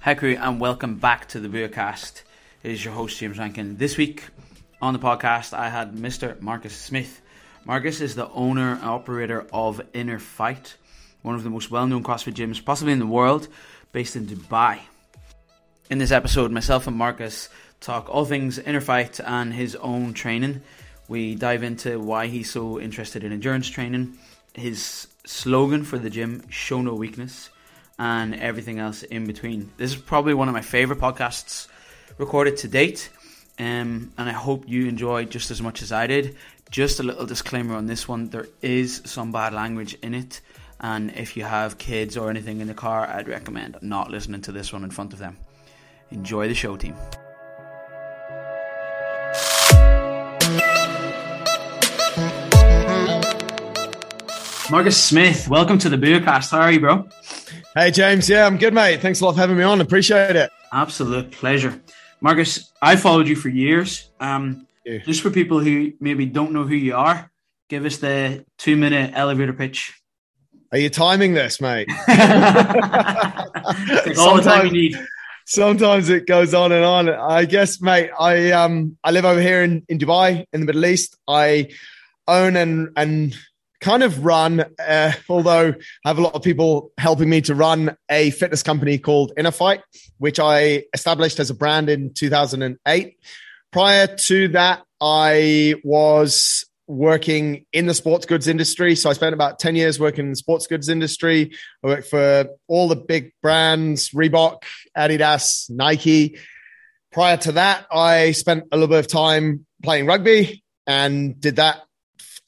Hi, crew, and welcome back to the Beercast. It is your host, James Rankin. This week on the podcast, I had Mr. Marcus Smith. Marcus is the owner and operator of Inner Fight, one of the most well known CrossFit gyms, possibly in the world, based in Dubai. In this episode, myself and Marcus talk all things Inner Fight and his own training. We dive into why he's so interested in endurance training, his slogan for the gym, Show No Weakness and everything else in between. This is probably one of my favorite podcasts recorded to date, um, and I hope you enjoy just as much as I did. Just a little disclaimer on this one there is some bad language in it, and if you have kids or anything in the car, I'd recommend not listening to this one in front of them. Enjoy the show, team. Marcus Smith, welcome to the Beercast. How are you, bro? Hey, James. Yeah, I'm good, mate. Thanks a lot for having me on. Appreciate it. Absolute pleasure. Marcus, I followed you for years. Um, Yeah. Just for people who maybe don't know who you are, give us the two minute elevator pitch. Are you timing this, mate? All the time you need. sometimes it goes on and on. I guess, mate, I um I live over here in, in Dubai in the Middle East. I own and and kind of run, uh, although I have a lot of people helping me to run a fitness company called Inner Fight, which I established as a brand in 2008. Prior to that, I was working in the sports goods industry. So I spent about 10 years working in the sports goods industry. I worked for all the big brands, Reebok, Adidas, Nike. Prior to that, I spent a little bit of time playing rugby and did that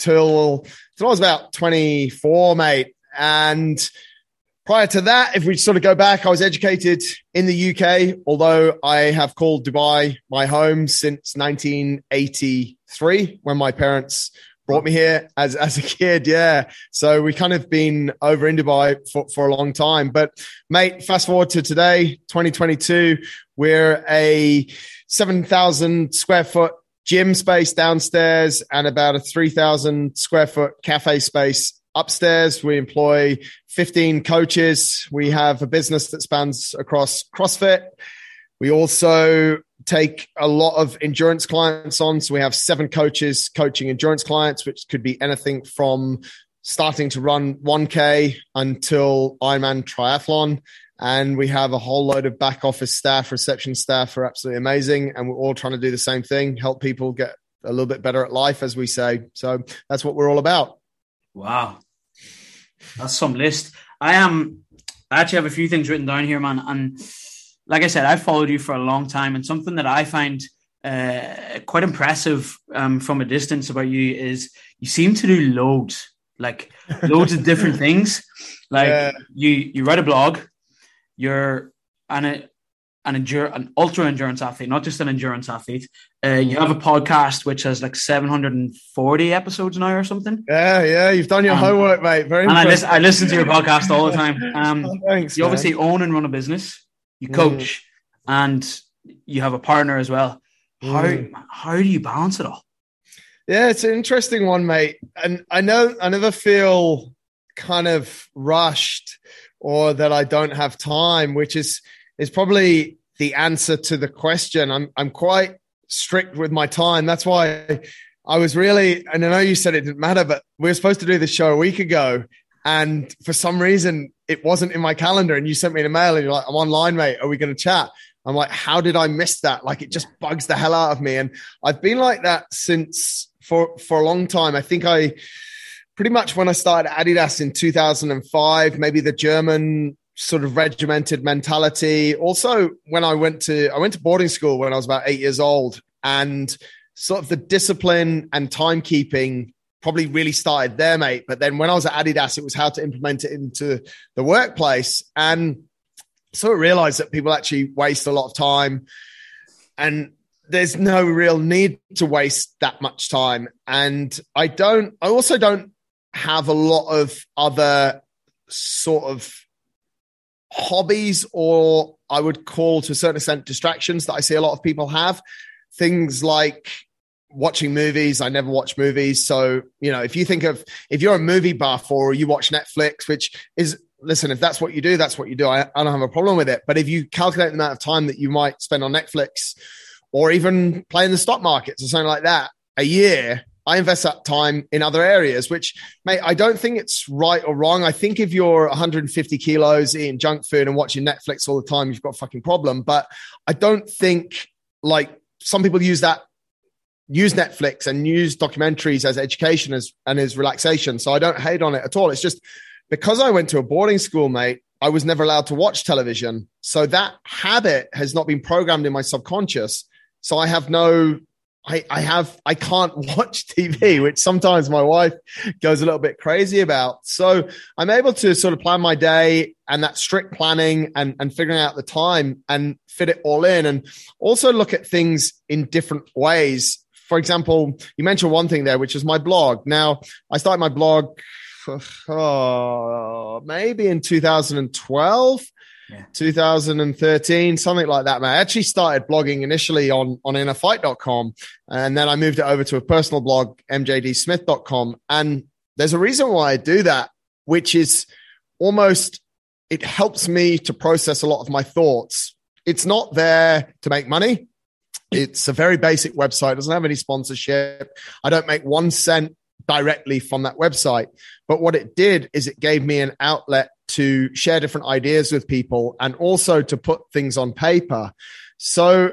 till, till I was about 24, mate. And prior to that, if we sort of go back, I was educated in the UK, although I have called Dubai my home since 1983 when my parents brought me here as, as a kid. Yeah. So we kind of been over in Dubai for, for a long time. But mate, fast forward to today, 2022, we're a 7,000 square foot gym space downstairs and about a 3,000 square foot cafe space upstairs. We employ 15 coaches. We have a business that spans across CrossFit. We also take a lot of endurance clients on. So we have seven coaches coaching endurance clients, which could be anything from starting to run 1K until Ironman triathlon. And we have a whole load of back office staff, reception staff are absolutely amazing. And we're all trying to do the same thing, help people get a little bit better at life, as we say. So that's what we're all about. Wow. That's some list. I am I actually have a few things written down here, man. And like I said, I've followed you for a long time, and something that I find uh, quite impressive um, from a distance about you is you seem to do loads, like loads of different things. Like Yeah. you, you write a blog, you're an an endure an ultra endurance athlete, not just an endurance athlete. Uh, you have a podcast which has like 740 episodes now or something. Yeah, yeah, you've done your Um, homework, mate. Very And I, listen, I listen to your podcast all the time. Um, Oh, thanks. you man. obviously own and run a business, you Mm. coach, and you have a partner as well. How Mm. how do you balance it all? Yeah, it's an interesting one, mate. And I know I never feel kind of rushed or that I don't have time, which is is probably the answer to the question. I'm I'm quite strict with my time. That's why I was really and I know you said it didn't matter, but we were supposed to do this show a week ago. And for some reason it wasn't in my calendar. And you sent me an email and you're like, I'm online, mate. Are we going to chat? I'm like, how did I miss that? Like it just bugs the hell out of me. And I've been like that since for for a long time. I think I pretty much when I started Adidas in 2005, maybe the German sort of regimented mentality. Also, when I went to I went to boarding school when I was about eight years old, and sort of the discipline and timekeeping probably really started there, mate. But then when I was at Adidas, it was how to implement it into the workplace. And so I realized that people actually waste a lot of time and there's no real need to waste that much time. And I don't, I also don't have a lot of other sort of hobbies or I would call to a certain extent distractions that I see a lot of people have. Things like watching movies. I never watch movies. So, you know, if you think of, if you're a movie buff or you watch Netflix, which is listen, if that's what you do, that's what you do. I, I don't have a problem with it. But if you calculate the amount of time that you might spend on Netflix or even play in the stock markets or something like that a year, I invest that time in other areas, which, mate, I don't think it's right or wrong. I think if you're 150 kilos eating junk food and watching Netflix all the time, you've got a fucking problem. But I don't think like some people use that use Netflix and use documentaries as education as and as relaxation. So I don't hate on it at all. It's just because I went to a boarding school, mate, I was never allowed to watch television. So that habit has not been programmed in my subconscious. So I have no I, I have I can't watch TV, which sometimes my wife goes a little bit crazy about. So I'm able to sort of plan my day and that strict planning and, and figuring out the time and fit it all in and also look at things in different ways for example, you mentioned one thing there, which is my blog. Now, I started my blog oh, maybe in 2012. Yeah. 2013, something like that, man. I actually started blogging initially on, on innerfight.com and then I moved it over to a personal blog, mjdsmith.com. And there's a reason why I do that, which is almost, it helps me to process a lot of my thoughts. It's not there to make money. It's a very basic website, doesn't have any sponsorship. I don't make one cent directly from that website. But what it did is it gave me an outlet to share different ideas with people and also to put things on paper. So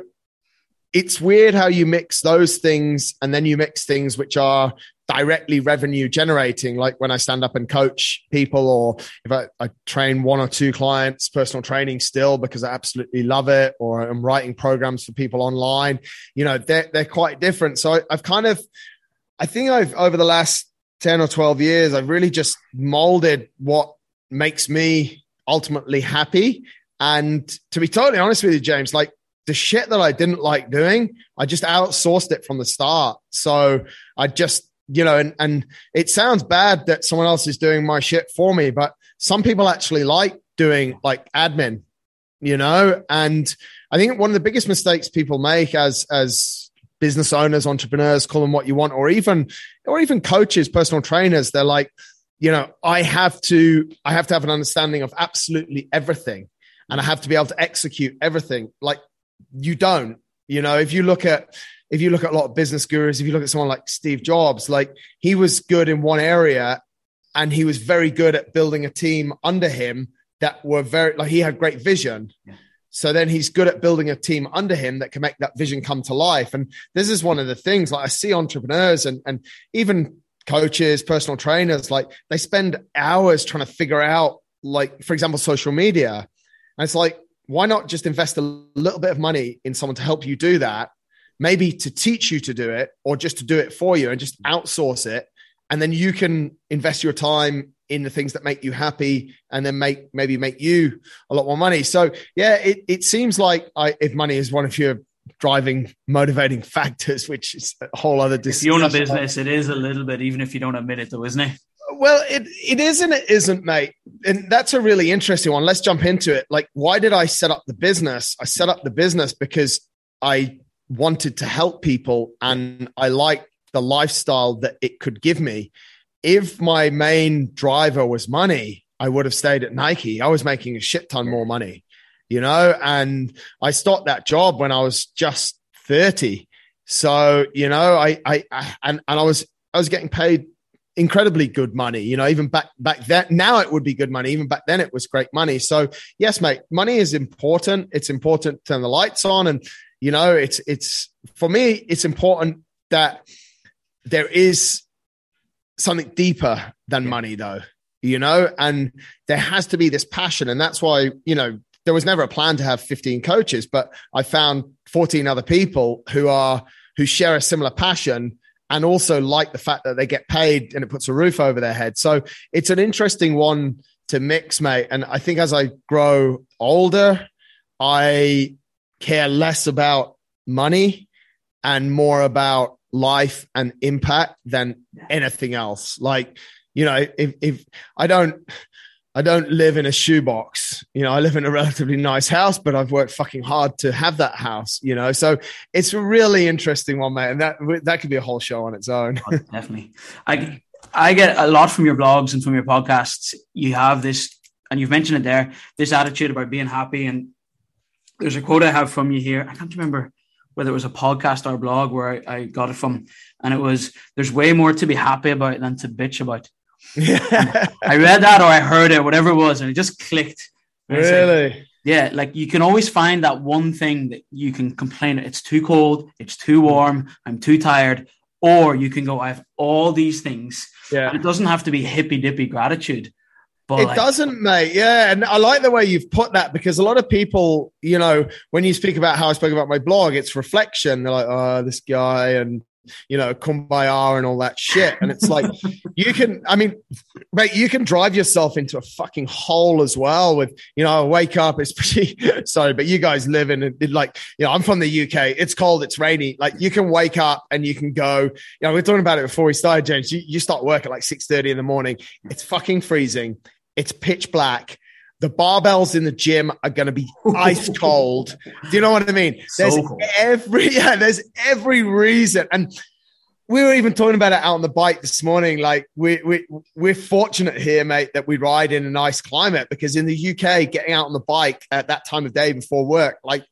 it's weird how you mix those things and then you mix things which are directly revenue generating, like when I stand up and coach people, or if I, I, train one or two clients, personal training still because I absolutely love it, or I'm writing programs for people online, you know, they're, they're quite different. So I, I've kind of, I think I've, over the last 10 or 12 years, I've really just molded what makes me ultimately happy. And to be totally honest with you, James, like the shit that I didn't like doing, I just outsourced it from the start. So I just you know, and, and it sounds bad that someone else is doing my shit for me, but some people actually like doing like admin, you know, and I think one of the biggest mistakes people make as, as business owners, entrepreneurs, call them what you want, or even, or even coaches, personal trainers, they're like, you know, I have to, I have to have an understanding of absolutely everything and I have to be able to execute everything. Like you don't, you know, if you look at, if you look at a lot of business gurus, if you look at someone like Steve Jobs, like he was good in one area and he was very good at building a team under him that were very like he had great vision. Yeah. So then he's good at building a team under him that can make that vision come to life. And this is one of the things like I see entrepreneurs and and even coaches, personal trainers, like they spend hours trying to figure out, like, for example, social media. And it's like, why not just invest a little bit of money in someone to help you do that? maybe to teach you to do it or just to do it for you and just outsource it. And then you can invest your time in the things that make you happy and then make maybe make you a lot more money. So yeah, it, it seems like I, if money is one of your driving motivating factors, which is a whole other discussion. If you own a business, it is a little bit, even if you don't admit it though, isn't it? Well, it, it is and it isn't, mate. And that's a really interesting one. Let's jump into it. Like, why did I set up the business? I set up the business because I wanted to help people and I liked the lifestyle that it could give me. If my main driver was money, I would have stayed at Nike. I was making a shit ton more money, you know, and I stopped that job when I was just 30. So, you know, I, I, I and, and I was, I was getting paid incredibly good money. You know, even back back then, now it would be good money. Even back then, it was great money. So yes, mate, money is important. It's important to turn the lights on and you know, it's it's for me, it's important that there is something deeper than money, though. You know, and there has to be this passion, and that's why you know there was never a plan to have 15 coaches, but I found 14 other people who are who share a similar passion and also like the fact that they get paid and it puts a roof over their head. So it's an interesting one to mix, mate. And I think as I grow older, I care less about money and more about life and impact than anything else. Like, you know, if, if I don't, I don't live in a shoebox. You know, I live in a relatively nice house, but I've worked fucking hard to have that house. You know, so it's a really interesting one, mate, and that that could be a whole show on its own. oh, definitely, I I get a lot from your blogs and from your podcasts. You have this and you've mentioned it there, this attitude about being happy. And there's a quote I have from you here. I can't remember whether it was a podcast or a blog where I, I got it from, and it was, "There's way more to be happy about than to bitch about." Yeah. I read that or I heard it, whatever it was, and it just clicked. Really? Like, yeah, like you can always find that one thing that you can complain. It's too cold. It's too warm. I'm too tired. Or you can go, I have all these things. Yeah. And it doesn't have to be hippy dippy gratitude. But it like, doesn't, mate. Yeah. And I like the way you've put that because a lot of people, you know, when you speak about how I spoke about my blog, it's reflection. They're like, oh, this guy and you know, kumbaya and all that shit. And it's like, you can, I mean, mate, you can drive yourself into a fucking hole as well with, you know, wake up. It's pretty, sorry, but you guys live in, like, you know, I'm from the UK. It's cold. It's rainy. Like you can wake up and you can go, you know, we are talking about it before we started, James. You, you start work at like 6 30 in the morning. It's fucking freezing. It's pitch black the barbells in the gym are going to be ice cold. Do you know what I mean? There's so every yeah, there's every reason, and we were even talking about it out on the bike this morning. Like we we we're fortunate here, mate, that we ride in a nice climate because in the UK, getting out on the bike at that time of day before work, like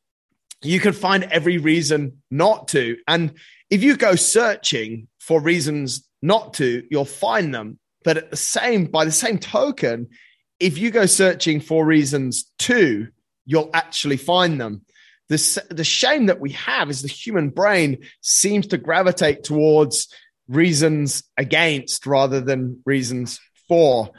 you can find every reason not to, and if you go searching for reasons not to, you'll find them. But at the same, by the same token, if you go searching for reasons to, you'll actually find them. The, the shame that we have is the human brain seems to gravitate towards reasons against rather than reasons for.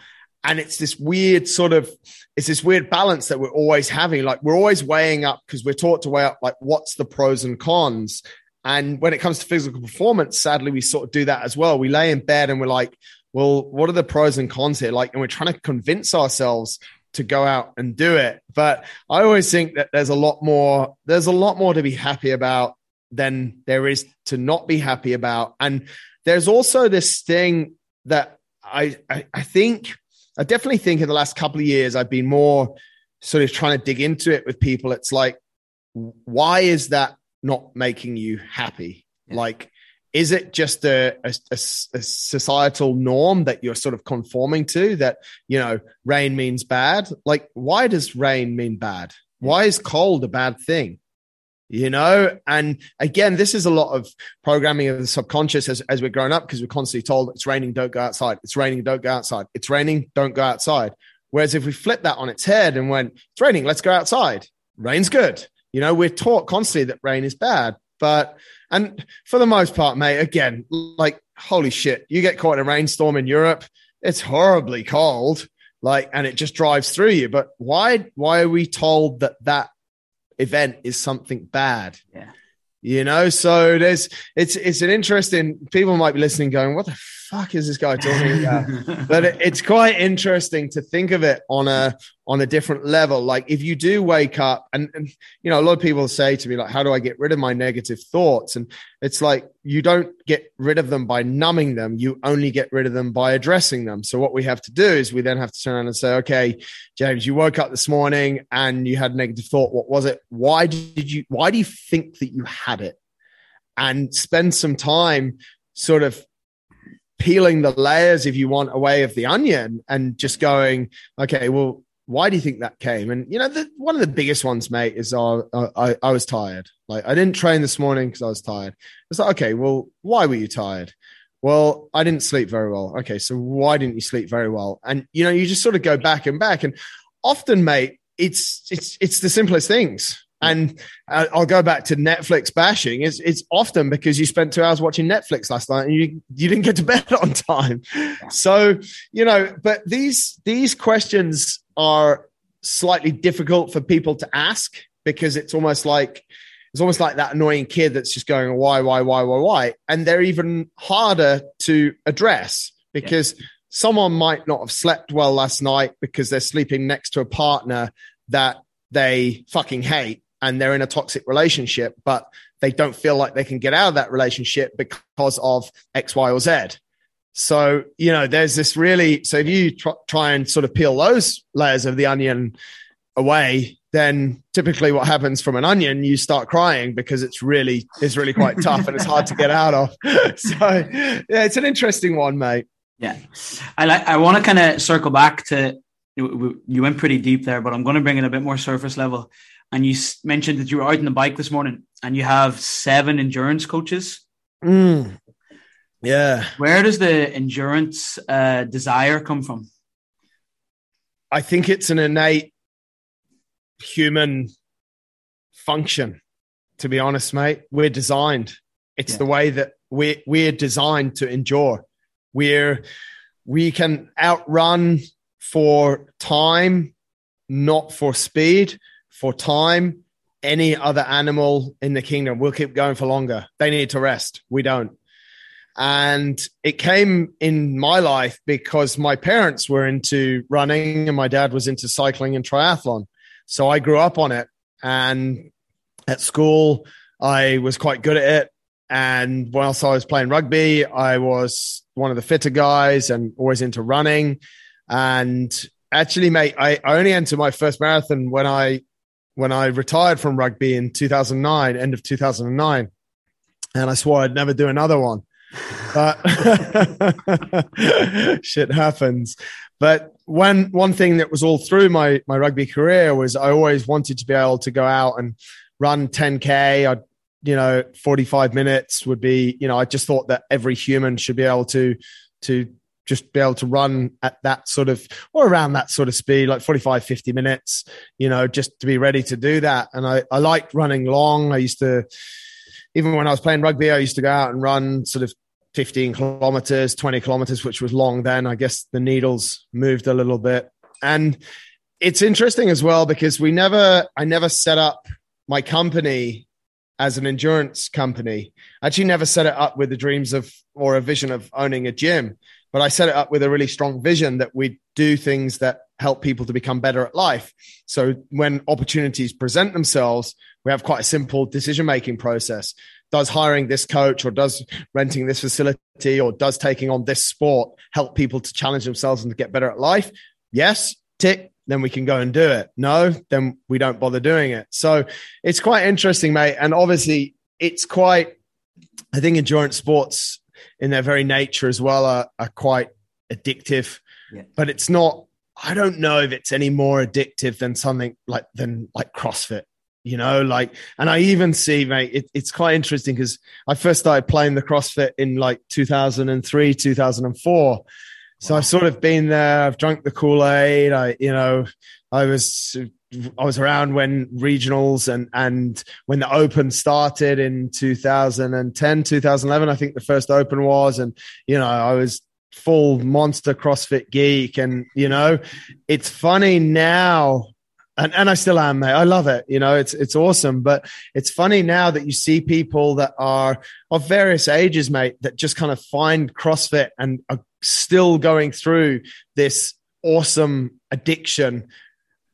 And it's this weird sort of, it's this weird balance that we're always having. Like we're always weighing up because we're taught to weigh up like what's the pros and cons. And when it comes to physical performance, sadly, we sort of do that as well. We lay in bed and we're like, well, what are the pros and cons here? Like, and we're trying to convince ourselves to go out and do it. But I always think that there's a lot more, there's a lot more to be happy about than there is to not be happy about. And there's also this thing that I, I, I think, I definitely think in the last couple of years, I've been more sort of trying to dig into it with people. It's like, why is that not making you happy? Yeah. Like, is it just a, a, a, societal norm that you're sort of conforming to that you know rain means bad? Like why does rain mean bad? Why is cold a bad thing? You know and again this is a lot of programming of the subconscious as, as we're growing up because we're constantly told it's raining don't go outside. It's raining don't go outside. It's raining don't go outside. Whereas if we flip that on its head and went it's raining let's go outside rain's good. You know we're taught constantly that rain is bad but and for the most part, mate, again, like holy shit, you get caught in a rainstorm in Europe, it's horribly cold, like, and it just drives through you. But why? Why are we told that that event is something bad? Yeah. You know, so there's it's it's an interesting. People might be listening, going, "What the fuck is this guy talking about? but it, it's quite interesting to think of it on a on a different level. Like if you do wake up, and, and you know, a lot of people say to me, like, how do I get rid of my negative thoughts? And it's like you don't get rid of them by numbing them. You only get rid of them by addressing them. So what we have to do is we then have to turn around and say, okay, James, you woke up this morning and you had a negative thought. What was it? Why did you? Why do you think that you had it? And spend some time sort of peeling the layers, if you want, away of the onion and just going, okay, well, why do you think that came? And you know, the, one of the biggest ones, mate, is uh, I, I was tired. Like I didn't train this morning because I was tired. It's like, okay, well, why were you tired? Well, I didn't sleep very well. Okay, so why didn't you sleep very well? And you know, you just sort of go back and back. And often, mate, it's it's it's the simplest things. And uh, I'll go back to Netflix bashing. It's, it's often because you spent two hours watching Netflix last night and you, you didn't get to bed on time. So, you know, but these, these questions are slightly difficult for people to ask because it's almost like, it's almost like that annoying kid that's just going, why, why, why, why, why? And they're even harder to address because yeah. someone might not have slept well last night because they're sleeping next to a partner that they fucking hate and they're in a toxic relationship, but they don't feel like they can get out of that relationship because of X, Y, or Z. So, you know, there's this really, so if you tr- try and sort of peel those layers of the onion away, then typically what happens from an onion, you start crying because it's really, it's really quite tough and it's hard to get out of. so yeah, it's an interesting one, mate. Yeah. I like, I want to kind of circle back to you, went pretty deep there, but I'm going to bring it a bit more surface level. And you mentioned that you were out on the bike this morning, and you have seven endurance coaches. Mm. Yeah. Where does the endurance uh, desire come from? I think it's an innate human function. To be honest, mate, we're designed. It's yeah. the way that we're we're designed to endure. We're we can outrun for time, not for speed, for time. Any other animal in the kingdom will keep going for longer. They need to rest. We don't. And it came in my life because my parents were into running and my dad was into cycling and triathlon. So I grew up on it. And at school, I was quite good at it. And whilst I was playing rugby, I was one of the fitter guys and always into running. And actually, mate, I, only entered my first marathon when I when I retired from rugby in 2009, end of 2009. And I swore I'd never do another one. But shit happens. But one one thing that was all through my my rugby career was I always wanted to be able to go out and run 10k. I'd you know 45 minutes would be you know I just thought that every human should be able to to just be able to run at that sort of or around that sort of speed like 45 50 minutes you know just to be ready to do that. And i i liked running long. I used to even when i was playing rugby i used to go out and run sort of 15 kilometers 20 kilometers which was long then. I guess the needles moved a little bit. And it's interesting as well because we never i never set up my company as an endurance company. I actually never set it up with the dreams of or a vision of owning a gym but I set it up with a really strong vision that we do things that help people to become better at life. So when opportunities present themselves, we have quite a simple decision making process. Does hiring this coach or does renting this facility or does taking on this sport help people to challenge themselves and to get better at life? Yes, tick, then we can go and do it. No, then we don't bother doing it. So it's quite interesting, mate. And obviously, it's quite, I think endurance sports in their very nature as well are, are quite addictive. Yeah. But it's not. I don't know if it's any more addictive than something like than like CrossFit. You know, like, and I even see, mate, it, it's quite interesting because I first started playing the CrossFit in like 2003, 2004. So wow. I've sort of been there. I've drunk the Kool Aid. I, you know, I was I was around when regionals and and when the Open started in 2010, 2011. I think the first Open was, and you know, I was full monster CrossFit geek, and you know, it's funny now. And, and I still am, mate. I love it. You know, it's it's awesome. But it's funny now that you see people that are of various ages, mate, that just kind of find CrossFit and are still going through this awesome addiction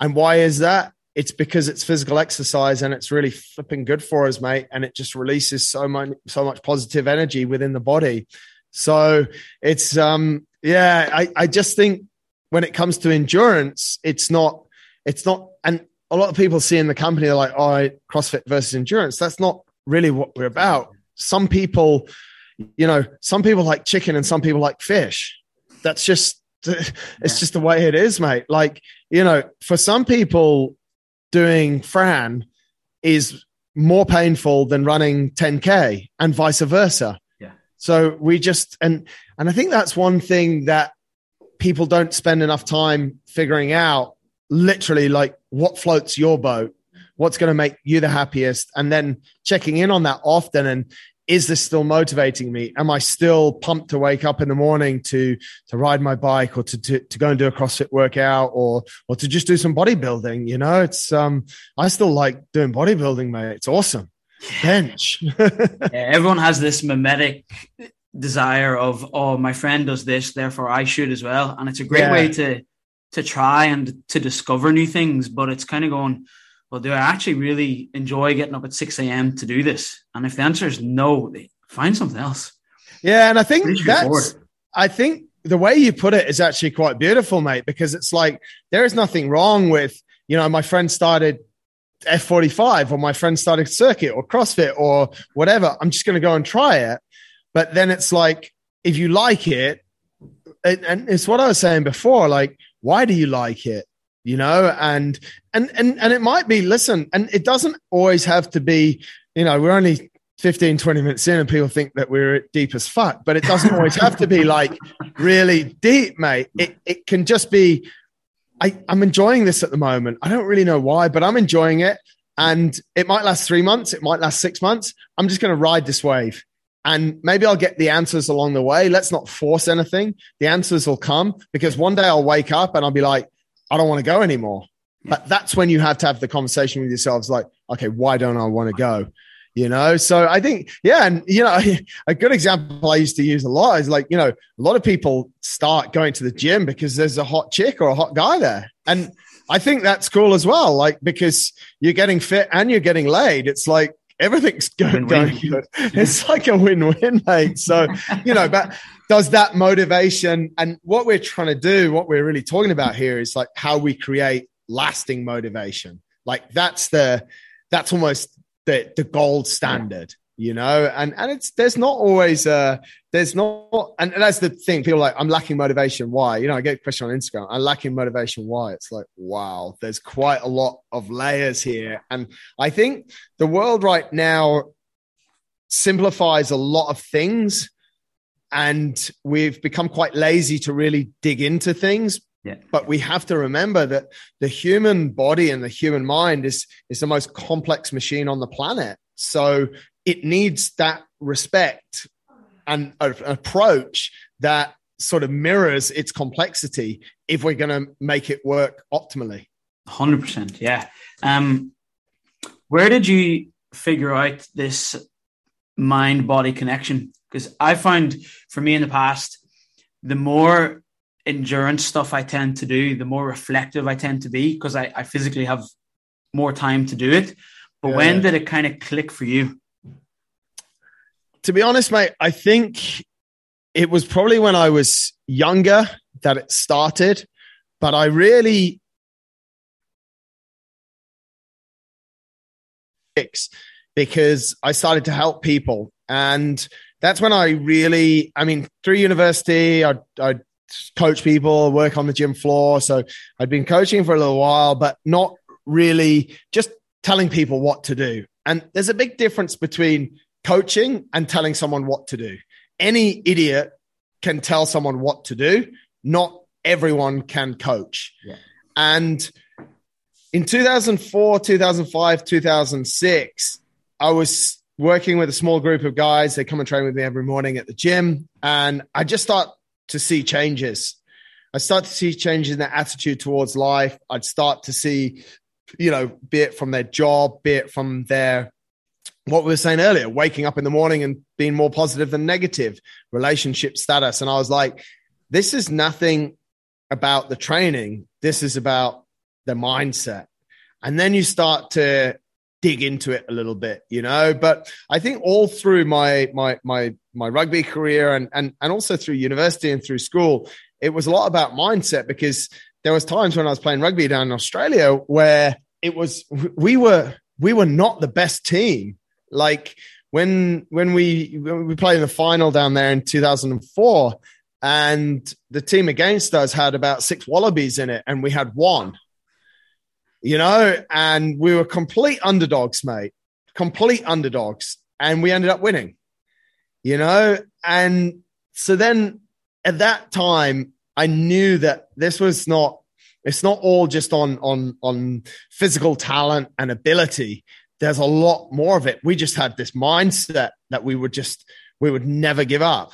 and why is that? It's because it's physical exercise and it's really flipping good for us, mate. And it just releases so much, so much positive energy within the body. So it's, um, yeah, I, I just think when it comes to endurance, it's not, it's not, and a lot of people see in the company, they're like, oh, CrossFit versus endurance. That's not really what we're about. Some people, you know, some people like chicken and some people like fish. That's just it's just the way it is, mate. Like, you know, for some people, doing Fran is more painful than running 10K and vice versa. Yeah. So we just, and, and I think that's one thing that people don't spend enough time figuring out literally like what floats your boat what's going to make you the happiest and then checking in on that often and is this still motivating me? Am I still pumped to wake up in the morning to to ride my bike or to to, to go and do a CrossFit workout or or to just do some bodybuilding? You know, it's um I still like doing bodybuilding, mate. It's awesome. Bench. yeah, everyone has this mimetic desire of oh my friend does this, therefore I should as well, and it's a great yeah. way to to try and to discover new things. But it's kind of going well, do I actually really enjoy getting up at 6 a.m. to do this? And if the answer is no, find something else. Yeah. And I think that's, I think the way you put it is actually quite beautiful, mate, because it's like there is nothing wrong with, you know, my friend started F45 or my friend started circuit or CrossFit or whatever. I'm just going to go and try it. But then it's like, if you like it, and it's what I was saying before, like why do you like it? You know, and and and and it might be listen, and it doesn't always have to be, you know, we're only 15, 20 minutes in and people think that we're deep as fuck, but it doesn't always have to be like really deep, mate. It, it can just be, I, I'm enjoying this at the moment. I don't really know why, but I'm enjoying it. And it might last three months. It might last six months. I'm just going to ride this wave and maybe I'll get the answers along the way. Let's not force anything. The answers will come because one day I'll wake up and I'll be like, I don't want to go anymore. But that's when you have to have the conversation with yourselves like, okay, why don't I want to go? you know so i think yeah and you know a good example i used to use a lot is like you know a lot of people start going to the gym because there's a hot chick or a hot guy there and i think that's cool as well like because you're getting fit and you're getting laid it's like everything's going, going good. It's like a win-win mate. So you know but does that motivation and what we're trying to do what we're really talking about here is like how we create lasting motivation. Like that's the that's almost the the gold standard you know? And and it's there's not always uh there's not and, and that's the thing people like i'm lacking motivation why? You know i get a question on instagram i'm lacking motivation why? It's like wow there's quite a lot of layers here. And i think the world right now simplifies a lot of things and we've become quite lazy to really dig into things. Yeah. But we have to remember that the human body and the human mind is, is the most complex machine on the planet. So it needs that respect and an approach that sort of mirrors its complexity if we're going to make it work optimally. 100%. Yeah. Um, where did you figure out this mind body connection? Because I found for me in the past, the more endurance stuff I tend to do, the more reflective I tend to be because I, I physically have more time to do it. But yeah. when did it kind of click for you? To be honest, mate, I think it was probably when I was younger that it started, but I really because I started to help people and that's when I really, I mean, through university, I, I coach people, work on the gym floor. So I'd been coaching for a little while, but not really just telling people what to do. And there's a big difference between coaching and telling someone what to do. Any idiot can tell someone what to do. Not everyone can coach. Yeah. And in 2004, 2005, 2006, I was working with a small group of guys. They come and train with me every morning at the gym. And I just thought to see changes. I start to see changes in their attitude towards life. I'd start to see, you know, be it from their job, be it from their what we were saying earlier, waking up in the morning and being more positive than negative, relationship status. And I was like, this is nothing about the training. This is about the mindset. And then you start to dig into it a little bit, you know. But I think all through my my my my rugby career and and and also through university and through school, it was a lot about mindset because there was times when I was playing rugby down in Australia where it was we were we were not the best team. Like when when we when we played in the final down there in 2004 and the team against us had about six wallabies in it and we had one you know, and we were complete underdogs, mate, complete underdogs. And we ended up winning, you know, and so then at that time, I knew that this was not, it's not all just on, on, on physical talent and ability. There's a lot more of it. We just had this mindset that we would just, we would never give up,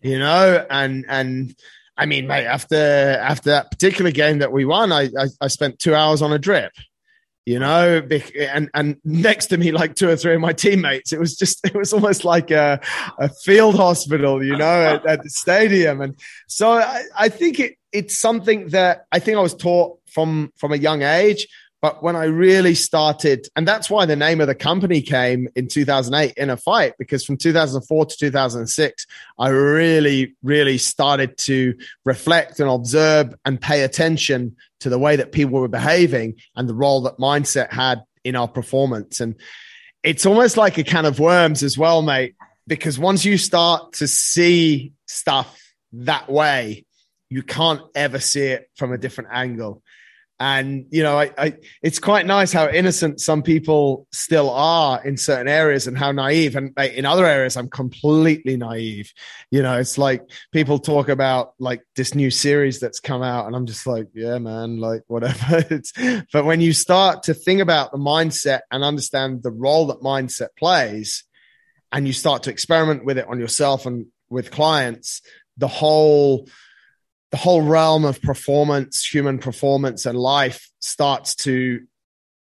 you know, and, and, I mean, mate, after after that particular game that we won, I, I, I spent two hours on a drip, you know, and and next to me, like two or three of my teammates. It was just it was almost like a, a field hospital, you know, at, at the stadium. And so I, I think it it's something that I think I was taught from from a young age. But when I really started, and that's why the name of the company came in 2008 Inner Fight, because from 2004 to 2006, I really, really started to reflect and observe and pay attention to the way that people were behaving and the role that mindset had in our performance. And it's almost like a can of worms as well, mate, because once you start to see stuff that way, you can't ever see it from a different angle. And you know, I, I, it's quite nice how innocent some people still are in certain areas, and how naive. And in other areas, I'm completely naive. You know, it's like people talk about like this new series that's come out, and I'm just like, yeah, man, like whatever. it's, but when you start to think about the mindset and understand the role that mindset plays, and you start to experiment with it on yourself and with clients, the whole the whole realm of performance, human performance and life starts to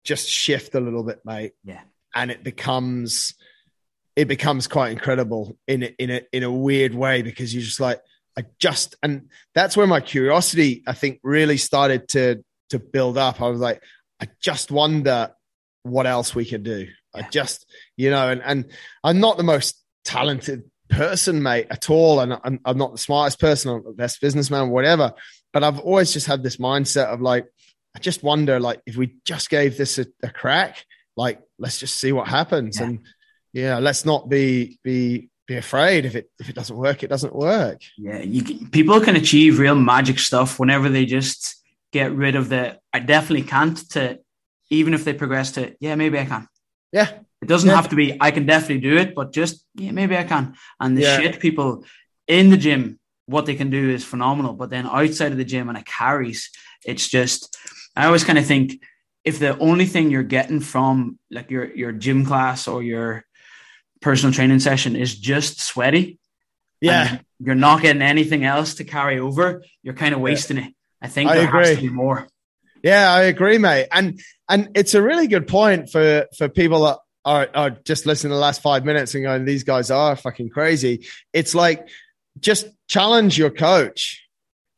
just shift a little bit, mate. Yeah. And it becomes it becomes quite incredible in a, in a in a weird way because you're just like I just and that's where my curiosity I think really started to to build up. I was like I just wonder what else we could do. Yeah. I just you know and and I'm not the most talented person, mate, at all. And I'm, I'm not the smartest person, or the best businessman, whatever. But I've always just had this mindset of like, I just wonder, like, if we just gave this a, a crack, like, let's just see what happens. Yeah. And yeah, let's not be be be afraid if it if it doesn't work, it doesn't work. Yeah, you people can achieve real magic stuff whenever they just get rid of the I definitely can't to even if they progress to yeah maybe I can. Yeah, it doesn't yeah. have to be, I can definitely do it, but just, yeah, maybe I can. And the yeah. shit people in the gym, what they can do is phenomenal. But then outside of the gym and it carries, it's just, I always kind of think if the only thing you're getting from like your, your gym class or your personal training session is just sweaty. Yeah. You're not getting anything else to carry over. You're kind of wasting yeah. it. I think I there agree. has to be more. Yeah, I agree, mate. And and it's a really good point for for people that are just listening to the last five minutes and going, these guys are fucking crazy. It's like, just challenge your coach.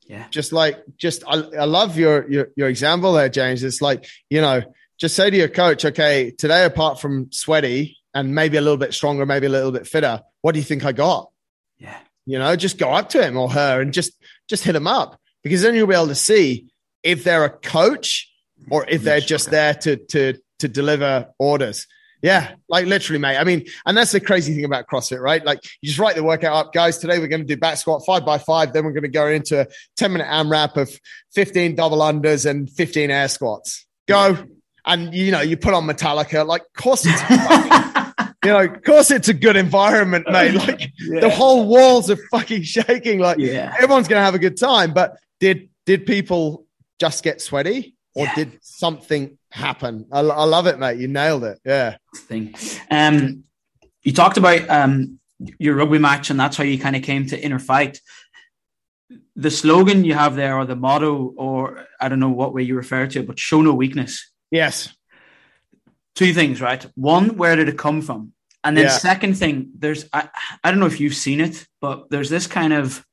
Yeah. Just like, just, I, I love your, your, your example there, James. It's like, you know, just say to your coach, okay, today, apart from sweaty and maybe a little bit stronger, maybe a little bit fitter, what do you think I got? Yeah. You know, just go up to him or her and just, just hit him up because then you'll be able to see if they're a coach or if they're just there to, to, to deliver orders. Yeah, like literally, mate. I mean, and that's the crazy thing about CrossFit, right? Like you just write the workout up, guys. Today we're going to do back squat five by five. Then we're going to go into a 10 minute AMRAP of 15 double unders and 15 air squats. Go. And you know, you put on Metallica, like, of course it's, you know, of course it's a good environment, mate. Like yeah. the whole walls are fucking shaking. Like yeah. everyone's going to have a good time. But did, did people just get sweaty or yeah. did something happen. I, I, love it, mate. You nailed it. Yeah. Thing. Um, you talked about um your rugby match, and that's how you kind of came to inner fight. The slogan you have there, or the motto, or I don't know what way you refer to it, but show no weakness. Yes. Two things, right? One, where did it come from? And then yeah. second thing, there's I, I don't know if you've seen it, but there's this kind of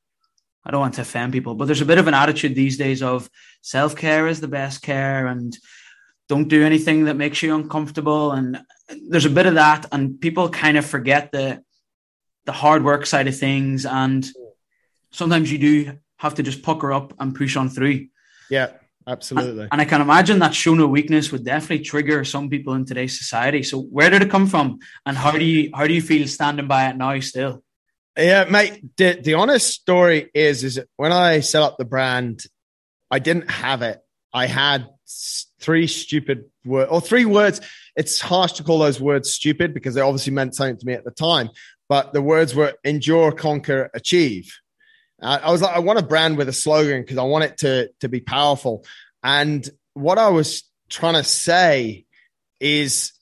I don't want to offend people, but there's a bit of an attitude these days of self care is the best care and don't do anything that makes you uncomfortable. And there's a bit of that, and people kind of forget the the hard work side of things. And sometimes you do have to just pucker up and push on through. Yeah, absolutely. And, and I can imagine that show no weakness would definitely trigger some people in today's society. So where did it come from, and how do you how do you feel standing by it now still? Yeah, mate. The, the honest story is, is when I set up the brand, I didn't have it. I had three stupid words or three words. It's harsh to call those words stupid because they obviously meant something to me at the time. But the words were endure, conquer, achieve. Uh, I was like, I want a brand with a slogan because I want it to, to be powerful. And what I was trying to say is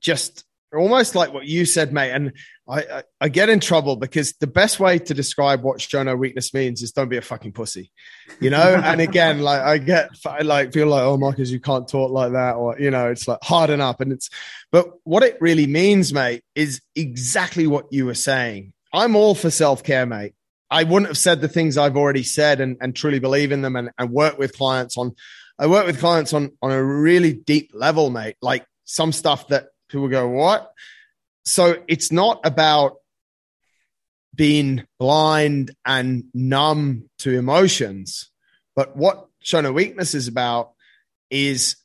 just almost like what you said, mate. And I, I, I, get in trouble because the best way to describe what show no weakness means is don't be a fucking pussy, you know. and again, like I get I like feel like oh Marcus, you can't talk like that, or you know, it's like harden up. And it's but what it really means, mate, is exactly what you were saying. I'm all for self care, mate. I wouldn't have said the things I've already said and, and truly believe in them and, and work with clients on. I work with clients on on a really deep level, mate. Like some stuff that people go, what? so it's not about being blind and numb to emotions. But what Show No Weakness is about is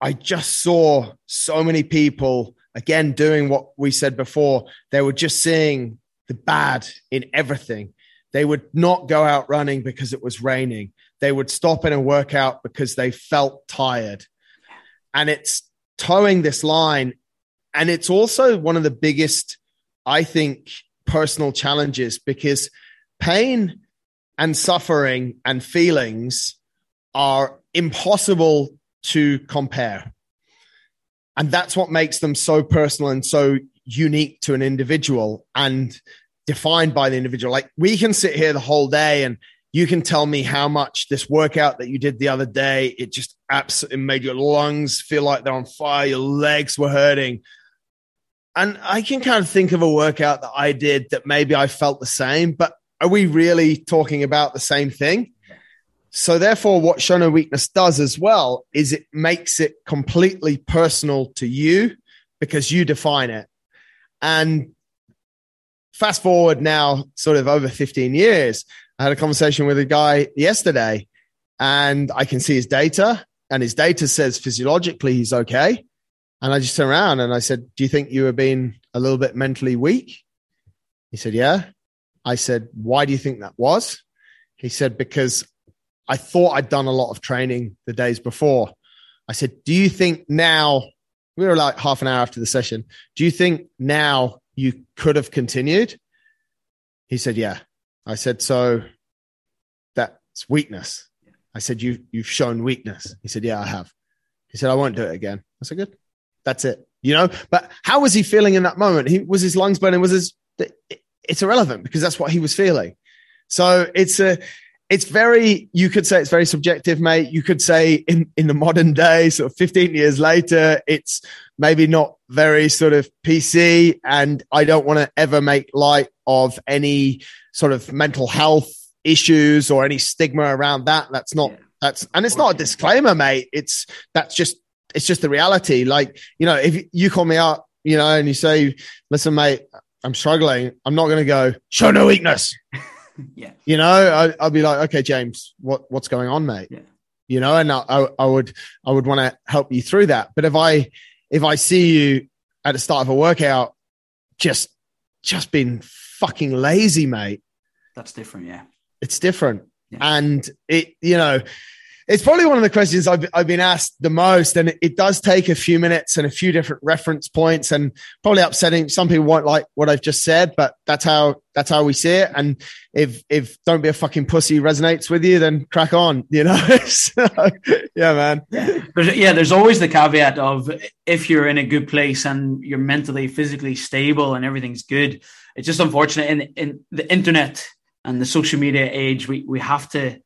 I just saw so many people again doing what we said before. They were just seeing the bad in everything. They would not go out running because it was raining. They would stop in a workout because they felt tired. And it's towing this line. And it's also one of the biggest, I think, personal challenges because pain and suffering and feelings are impossible to compare. And that's what makes them so personal and so unique to an individual and defined by the individual. Like we can sit here the whole day and you can tell me how much this workout that you did the other day, it just absolutely made your lungs feel like they're on fire, your legs were hurting. And I can kind of think of a workout that I did that maybe I felt the same, but are we really talking about the same thing? So therefore, what show no weakness does as well is it makes it completely personal to you because you define it. And fast forward now, sort of over 15 years, I had a conversation with a guy yesterday and I can see his data and his data says physiologically he's okay. And I just turned around and I said, Do you think you were being a little bit mentally weak? He said, Yeah. I said, Why do you think that was? He said, Because I thought I'd done a lot of training the days before. I said, Do you think now, we were like half an hour after the session, do you think now you could have continued? He said, Yeah. I said, So that's weakness. I said, you, You've shown weakness. He said, Yeah, I have. He said, I won't do it again. I said, Good. That's it. You know, but how was he feeling in that moment? He was his lungs burning, was his, it's irrelevant because that's what he was feeling. So it's a, it's very you could say it's very subjective mate you could say in in the modern day sort of 15 years later it's maybe not very sort of pc and i don't want to ever make light of any sort of mental health issues or any stigma around that that's not that's and it's not a disclaimer mate it's that's just it's just the reality like you know if you call me up you know and you say listen mate i'm struggling i'm not going to go show no weakness yeah. You know, I, will be like, okay, James, what what's going on, mate? Yeah. You know, and I, I would I would want to help you through that. But if I if I see you at the start of a workout, just just being fucking lazy, mate. That's different, yeah. It's different, yeah. and it you know it's probably one of the questions I've, I've been asked the most. And it, does take a few minutes and a few different reference points and probably upsetting. Some people won't like what I've just said, but that's how, that's how we see it. And if, if don't be a fucking pussy resonates with you, then crack on, you know? so, yeah, man. Yeah. yeah. There's always the caveat of if you're in a good place and you're mentally, physically stable and everything's good. It's just unfortunate in, in the internet and the social media age, we, we have to,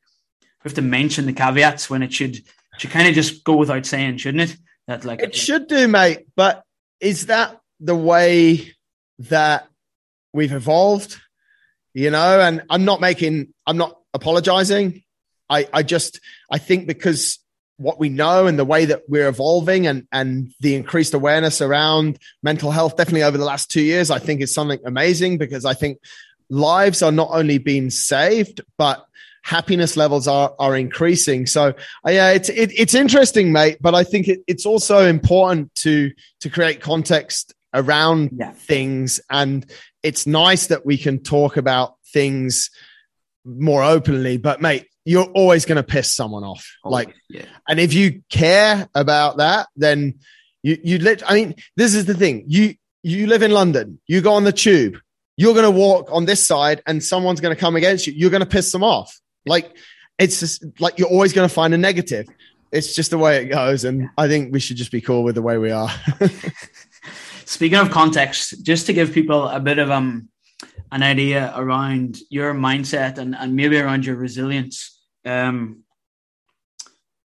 have to mention the caveats when it should should kind of just go without saying, shouldn't it? That like it should do, mate. But is that the way that we've evolved? You know, and I'm not making, I'm not apologizing. I, I just, I think because what we know and the way that we're evolving and, and the increased awareness around mental health, definitely over the last two years, I think is something amazing because I think lives are not only being saved, but happiness levels are are increasing. So uh, yeah, it's it, it's interesting, mate. But I think it, it's also important to to create context around yeah. things, and it's nice that we can talk about things more openly. But mate, you're always going to piss someone off. Always, like, yeah. and if you care about that, then you you lit. I mean, this is the thing. You you live in London. You go on the tube. You're going to walk on this side, and someone's going to come against you. You're going to piss them off. Like it's just like you're always going to find a negative. It's just the way it goes, and I think we should just be cool with the way we are. Speaking of context, just to give people a bit of um an idea around your mindset and, and maybe around your resilience. Um,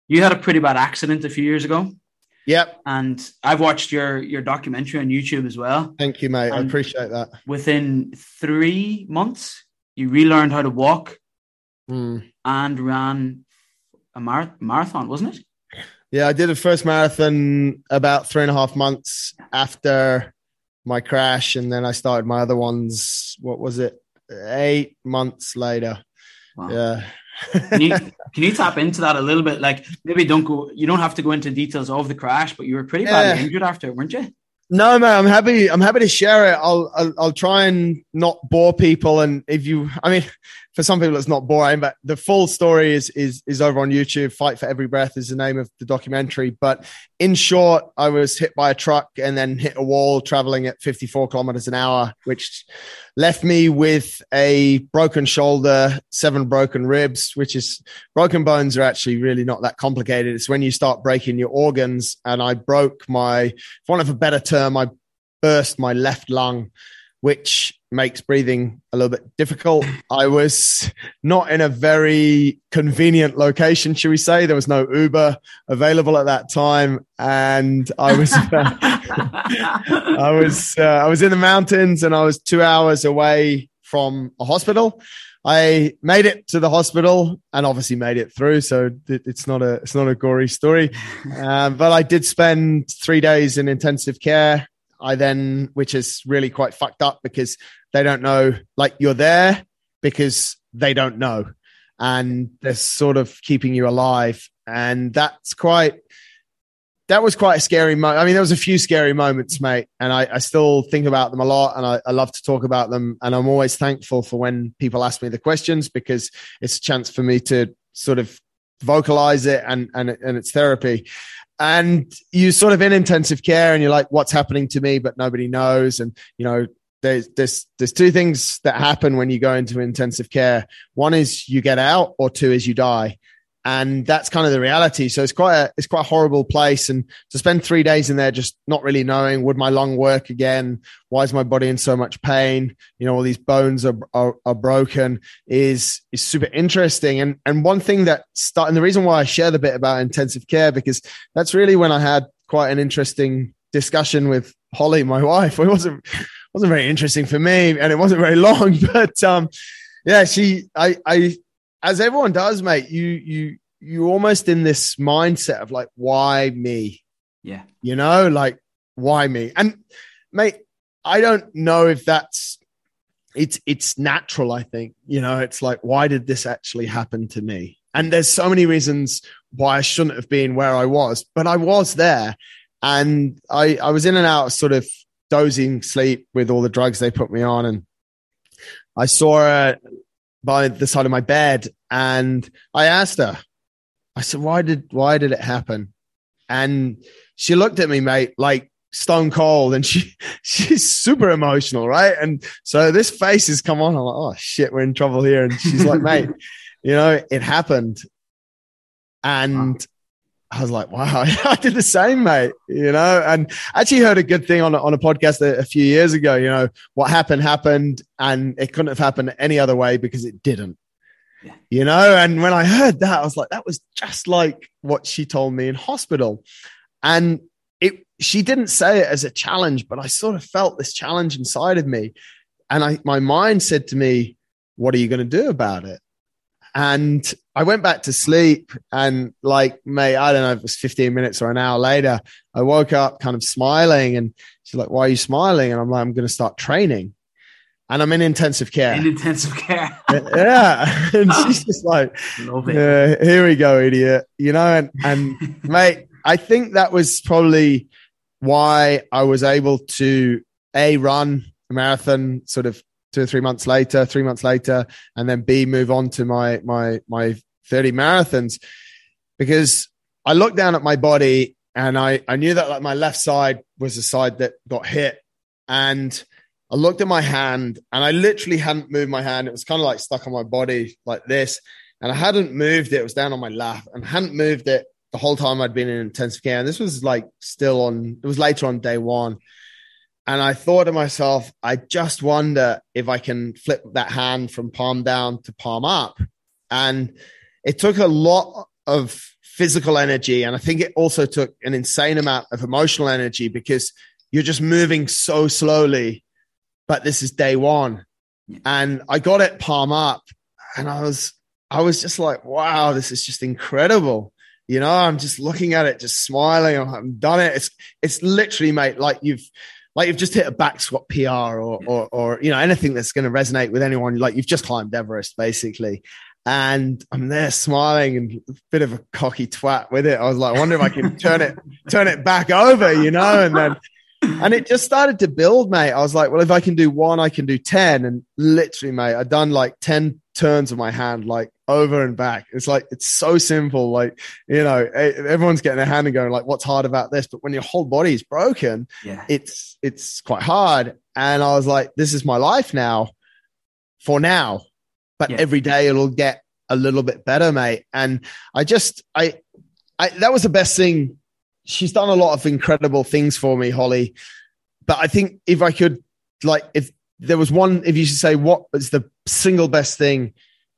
you had a pretty bad accident a few years ago. Yep. And I've watched your your documentary on YouTube as well. Thank you, mate. And I appreciate that. Within three months, you relearned how to walk, mm. and ran a mar- marathon, wasn't it? Yeah, I did a first marathon about three and a half months after my crash, and then I started my other ones. What was it? Eight months later. Wow. Yeah. can, you, can you tap into that a little bit? Like maybe don't go. You don't have to go into details of the crash, but you were pretty badly yeah. injured after, weren't you? No, man, I'm happy. I'm happy to share it. I'll, I'll, I'll try and not bore people. And if you, I mean, for some people it's not boring, but the full story is is is over on YouTube. Fight for Every Breath is the name of the documentary. But in short, I was hit by a truck and then hit a wall traveling at 54 kilometers an hour, which left me with a broken shoulder, seven broken ribs, which is broken bones are actually really not that complicated. It's when you start breaking your organs. And I broke my, for want of a better term, I burst my left lung which makes breathing a little bit difficult. I was not in a very convenient location, should we say? There was no Uber available at that time, and I was I was uh, I was in the mountains, and I was two hours away from a hospital. I made it to the hospital and obviously made it through. So it's not a it's not a gory story, um, but I did spend three days in intensive care I then, which is really quite fucked up because they don't know, like you're there because they don't know. And they're sort of keeping you alive. And that's quite, that was quite a scary moment. I mean, there was a few scary moments, mate. And I, I still think about them a lot and I, I love to talk about them. And I'm always thankful for when people ask me the questions because it's a chance for me to sort of vocalize it and, and, and it's therapy and you sort of in intensive care and you're like what's happening to me? But nobody knows. And you know there's there's there's two things that happen when you go into intensive care. One is you get out or two is you die and that's kind of the reality. So it's quite a it's quite a horrible place, and to spend three days in there just not really knowing would my lung work again? Why is my body in so much pain? You know, all these bones are are, are broken is is super interesting. And and one thing that start and the reason why I share the bit about intensive care because that's really when I had quite an interesting discussion with Holly, my wife. It wasn't wasn't very interesting for me, and it wasn't very long, but um, yeah, she I I as everyone does, mate, you you you're almost in this mindset of like, why me? Yeah. You know, like why me? And mate, I don't know if that's it's it's natural, I think. You know, it's like, why did this actually happen to me? And there's so many reasons why I shouldn't have been where I was, but I was there. And I, I was in and out of sort of dozing sleep with all the drugs they put me on. And I saw a, by the side of my bed and I asked her, I said, why did, why did it happen? And she looked at me, mate, like stone cold and she, she's super emotional. Right. And so this face has come on. I'm like, oh shit, we're in trouble here. And she's like, mate, you know, it happened. And I was like, wow, I did the same, mate. You know, and actually heard a good thing on a, on a podcast a, a, few years ago. You know, what happened happened, and it couldn't have happened any other way because it didn't. Yeah. You know, and when I heard that, I was like, that was just like what she told me in hospital, and it. She didn't say it as a challenge, but I sort of felt this challenge inside of me, and I my mind said to me, "What are you going to do about it?" And I went back to sleep and like, mate, I don't know if it was 15 minutes or an hour later, I woke up kind of smiling and she's like, why are you smiling? And I'm like, I'm going to start training. And I'm in intensive care. In intensive care. yeah. And she's just like, yeah, here we go, idiot. You know, and, and mate, I think that was probably why I was able to a run a marathon sort of two or three months later, three months later, and then B move on to my my my 30 marathons because I looked down at my body and I, I knew that like my left side was the side that got hit. And I looked at my hand and I literally hadn't moved my hand. It was kind of like stuck on my body like this. And I hadn't moved it. It was down on my lap and hadn't moved it the whole time I'd been in intensive care. And this was like still on, it was later on day one. And I thought to myself, I just wonder if I can flip that hand from palm down to palm up. And it took a lot of physical energy. And I think it also took an insane amount of emotional energy because you're just moving so slowly. But this is day one. And I got it palm up and I was, I was just like, wow, this is just incredible. You know, I'm just looking at it, just smiling. I've done it. It's, it's literally, mate, like you've, like you've just hit a back squat PR or, or, or, you know, anything that's going to resonate with anyone. Like you've just climbed Everest basically. And I'm there smiling and a bit of a cocky twat with it. I was like, I wonder if I can turn it, turn it back over, you know, and then, and it just started to build, mate. I was like, well, if I can do one, I can do 10. And literally, mate, I'd done like 10 turns of my hand, like over and back. It's like, it's so simple. Like, you know, everyone's getting their hand and going, like, what's hard about this? But when your whole body is broken, Yeah. it's, it's quite hard. And I was like, this is my life now for now. But Yeah. every day it'll get a little bit better, mate. And I just, I, I, that was the best thing. She's done a lot of incredible things for me, Holly. But I think if I could, like, if there was one, if you should say what was the single best thing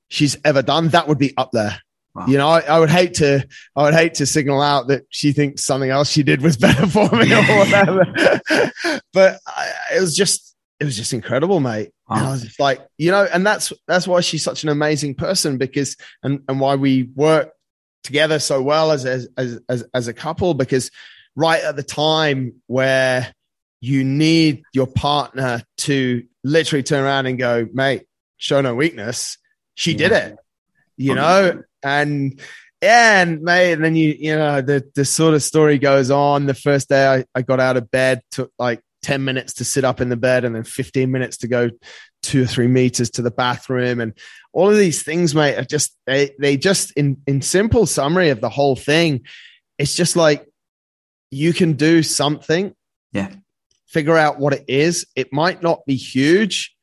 she's ever done, that would be up there. Wow. You know, I, I would hate to, I would hate to signal out that she thinks something else she did was better for me or whatever. but I, it was just, it was just incredible, mate. And I was like, you know, and that's that's why she's such an amazing person because and and why we work together so well as as as as, as a couple because right at the time where you need your partner to literally turn around and go, mate, show no weakness. She did it, you know, and yeah, and mate, and then you you know the the sort of story goes on. The first day I, I got out of bed took like 10 minutes to sit up in the bed and then 15 minutes to go two or three meters to the bathroom. And all of these things mate are just they they just in in simple summary of the whole thing it's just like you can do something Yeah. figure out what it is. It might not be huge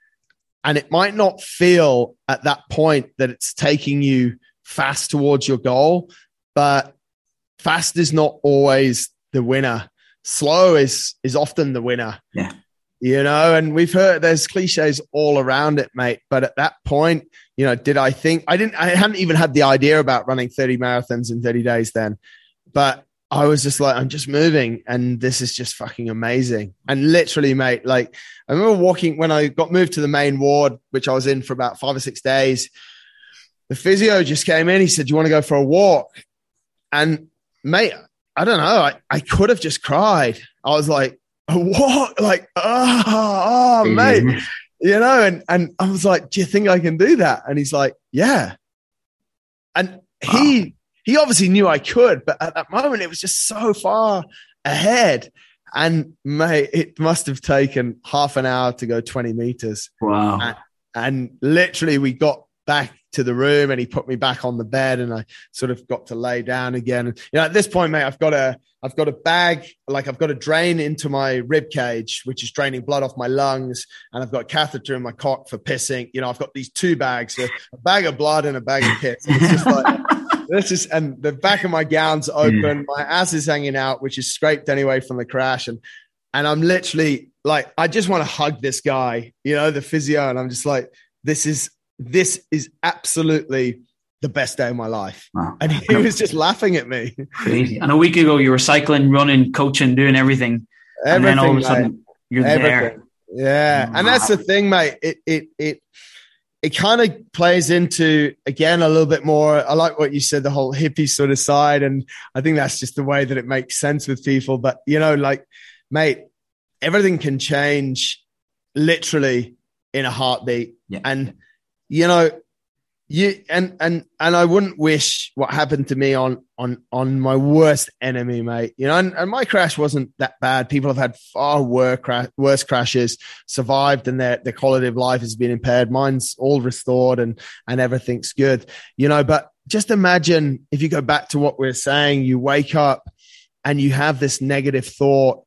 and it might not feel at that point that it's taking you fast towards your goal but fast is not always the winner slow is is often the winner Yeah. you know and we've heard there's cliches all around it mate but at that point you know did i think i didn't i hadn't even had the idea about running 30 marathons in 30 days then but i was just like i'm just moving and this is just fucking amazing and literally mate like i remember walking when i got moved to the main ward which i was in for about five or six days the physio just came in he said do you want to go for a walk and mate I don't know. I, I could have just cried. I was like, what? Like, oh, oh mate, you know, and, and I was like, do you think I can do that? And he's like, yeah. And he, he obviously knew I could, but at that moment it was just so far ahead. And mate, it must have taken half an hour to go 20 meters. Wow. And literally we got back to the room and he put me back on the bed and I sort of got to lay down again. And you know, at this point, mate, I've got a I've got a bag, like I've got a drain into my rib cage, which is draining blood off my lungs, and I've got a catheter in my cock for pissing. You know, I've got these two bags, a bag of blood and a bag of piss. And it's just like this is and the back of my gown's hmm. open, my ass is hanging out, which is scraped anyway from the crash. And and I'm literally like, I just want to hug this guy, you know, the physio, and I'm just like, this is this is absolutely the best day of my life. Wow. And he was just laughing at me. Crazy. And a week ago, you were cycling, running, coaching, doing everything. and then all of a Everything, sudden, mate. you're there. Everything. Yeah. And that's the thing, mate. It it it it kind of plays into again a little bit more. I like what you said, the whole hippie sort of side. And I think that's just the way that it makes sense with people. But you know, like, mate, everything can change literally in a heartbeat. Yeah. And you know, you and and and I wouldn't wish what happened to me on on on my worst enemy, mate. You know, and, and my crash wasn't that bad. People have had far worse, cra- worse crashes, survived, and their their quality of life has been impaired. Mine's all restored, and and everything's good. You know, but just imagine if you go back to what we are saying, you wake up and you have this negative thought.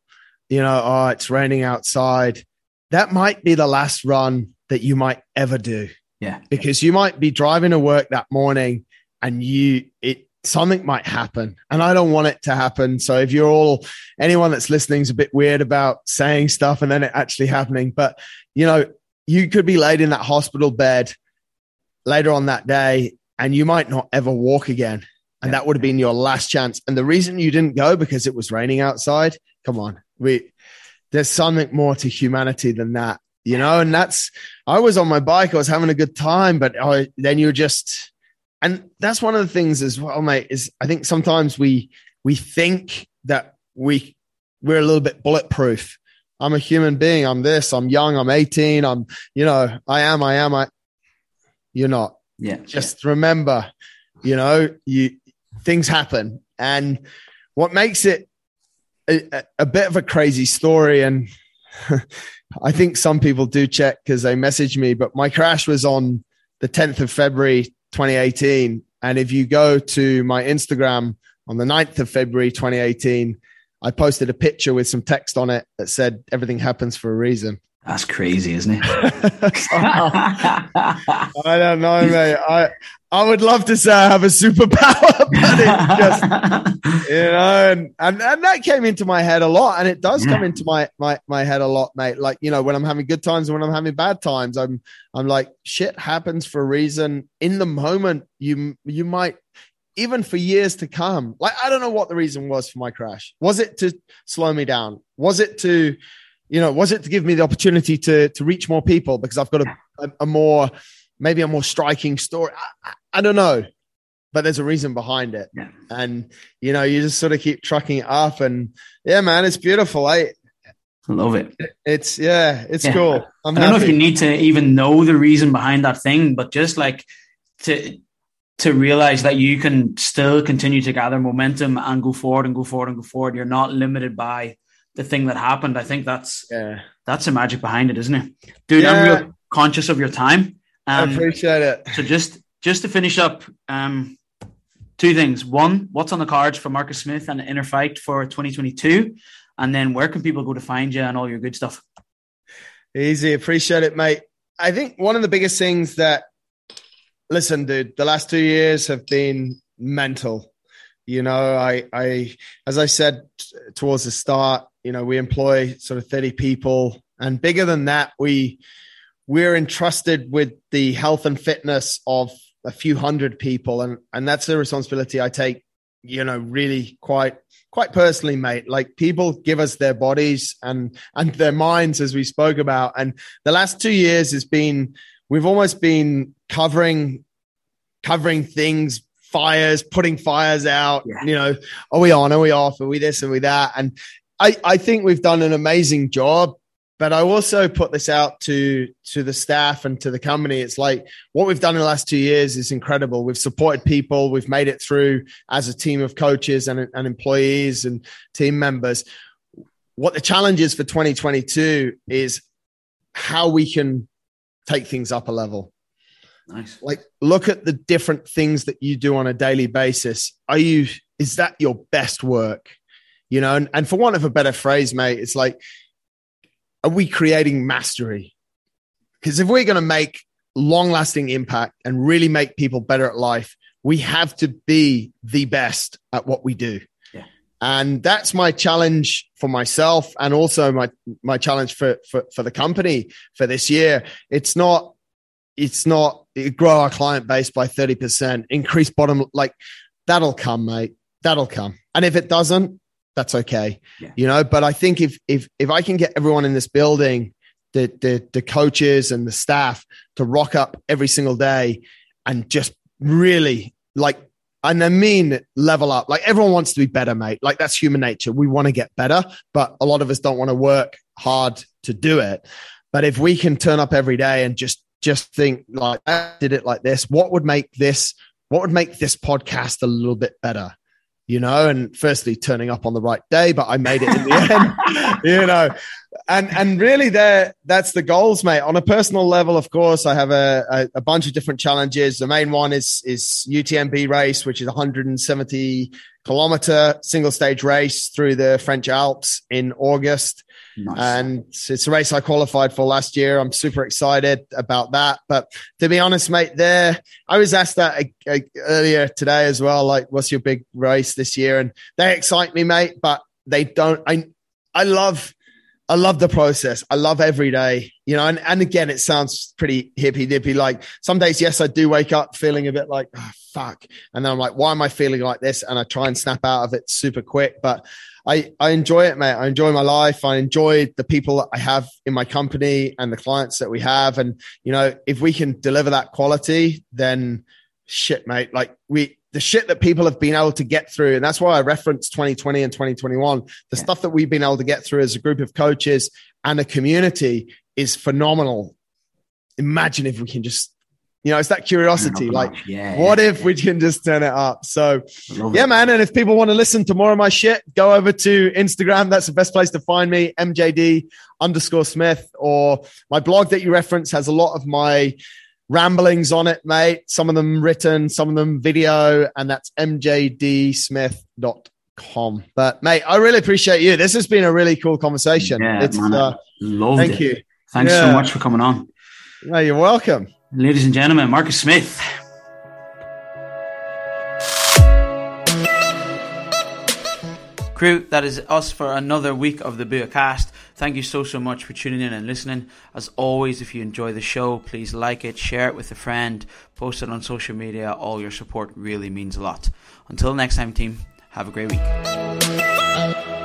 You know, oh, it's raining outside. That might be the last run that you might ever do Yeah. because you might be driving to work that morning and you it something might happen and i don't want it to happen so if you're all anyone that's listening is a bit weird about saying stuff and then it actually happening but you know you could be laid in that hospital bed later on that day and you might not ever walk again and Yeah. that would have been your last chance and the reason you didn't go because it was raining outside come on we there's something more to humanity than that you know and that's i was on my bike i was having a good time but I, then you're just and that's one of the things as well mate is i think sometimes we we think that we we're a little bit bulletproof. I'm a human being i'm this i'm young i'm 18 i'm you know i am i am i you're not. Yeah. just remember you know you things happen. And what makes it a, a bit of a crazy story, and I think some people do check because they message me. But my crash was on the 10th of February 2018, and if you go to my Instagram on the 9th of February 2018, I posted a picture with some text on it that said everything happens for a reason. That's crazy, isn't it? I don't know, mate. I I would love to say I have a superpower, but it just you know, and, and and that came into my head a lot, and it does yeah. come into my my my head a lot, mate. Like you know, when I'm having good times and when I'm having bad times, I'm I'm like shit happens for a reason. In the moment, you you might even for years to come. Like I don't know what the reason was for my crash. Was it to slow me down? Was it to you know, was it to give me the opportunity to to reach more people because I've got a, a, a more maybe a more striking story? I, I, don't know, but there's a reason behind it, yeah. and you know, you just sort of keep trucking it up, and yeah, man, it's beautiful. I I love it. It's yeah, it's yeah. cool. I'm I do not know if you need to even know the reason behind that thing, but just like to to realize that you can still continue to gather momentum and go forward and go forward and go forward. You're not limited by the thing that happened. I think that's yeah. that's the magic behind it, isn't it, dude? Yeah. I'm real conscious of your time. Um, I appreciate it. So just just to finish up, um, two things. One, what's on the cards for Marcus Smith and the Inner Fight for 2022, and then where can people go to find you and all your good stuff? Easy, appreciate it, mate. I think one of the biggest things that listen, dude, the last two years have been mental. You know, I, I, as I said towards the start, you know, we employ sort of 30 people and bigger than that, we, we're entrusted with the health and fitness of a few hundred people. And, and that's a responsibility I take, you know, really quite, quite personally, mate. Like people give us their bodies and, and their minds, as we spoke about. And the last two years has been, we've almost been covering, covering things fires, putting fires out. Yeah. You know, are we on? Are we off? Are we this? Are we that? And I, I think we've done an amazing job. But I also put this out to to the staff and to the company. It's like what we've done in the last two years is incredible. We've supported people. We've made it through as a team of coaches and, and employees and team members. What the challenge is for 2022 is how we can take things up a level Nice. Like look at the different things that you do on a daily basis. Are you is that your best work? You know, and, and for want of a better phrase, mate, it's like, are we creating mastery? Because if we're going to make long lasting impact and really make people better at life, we have to be the best at what we do. Yeah. And that's my challenge for myself and also my, my challenge for, for, for the company for this year. It's not, it's not grow our client base by 30%, increase bottom, like that'll come, mate. That'll come. And if it doesn't, that's okay. Yeah. You know, but I think if, if, if I can get everyone in this building, the, the, the coaches and the staff to rock up every single day and just really like, and I mean level up. Like everyone wants to be better, mate. Like that's human nature. We want to get better, but a lot of us don't want to work hard to do it. But if we can turn up every day and just just think like I did it like this. What would make this what would make this podcast a little bit better? You know, and firstly turning up on the right day, but I made it in the end, you know. And and really there that's the goals, mate. On a personal level, of course, I have a, a, a bunch of different challenges. The main one is is UTMB race, which is 170 kilometer single stage race through the French Alps in August. Nice. And it's a race I qualified for last year. I'm super excited about that. But to be honest, mate, there, I was asked that a, a, earlier today as well. Like, what's your big race this year? And they excite me, mate, but they don't. I, I love, I love the process. I love every day, you know, and, and again, it sounds pretty hippy dippy. Like some days, yes, I do wake up feeling a bit like, oh, fuck. And then I'm like, why am I feeling like this? And I try and snap out of it super quick. But I, I enjoy it, mate. I enjoy my life. I enjoy the people that I have in my company and the clients that we have. And, you know, if we can deliver that quality, then shit, mate. Like we, the shit that people have been able to get through. And that's why I reference 2020 and 2021. The yeah. stuff that we've been able to get through as a group of coaches and a community is phenomenal. Imagine if we can just You know, it's that curiosity. Like, yeah, what yeah, if we can just turn it up? So, yeah, it. man. And if people want to listen to more of my shit, go over to Instagram. That's the best place to find me, MJD underscore Smith, or my blog that you reference has a lot of my ramblings on it, mate. Some of them written, some of them video, and that's mjdsmith.com. But, mate, I really appreciate you. This has been a really cool conversation. Yeah, it's, man, uh, thank it. you. Thanks yeah. so much for coming on. No, you're welcome. Ladies and gentlemen, Marcus Smith. Crew, that is us for another week of the Buacast. Thank you so, so much for tuning in and listening. As always, if you enjoy the show, please like it, share it with a friend, post it on social media. All your support really means a lot. Until next time, team, have a great week.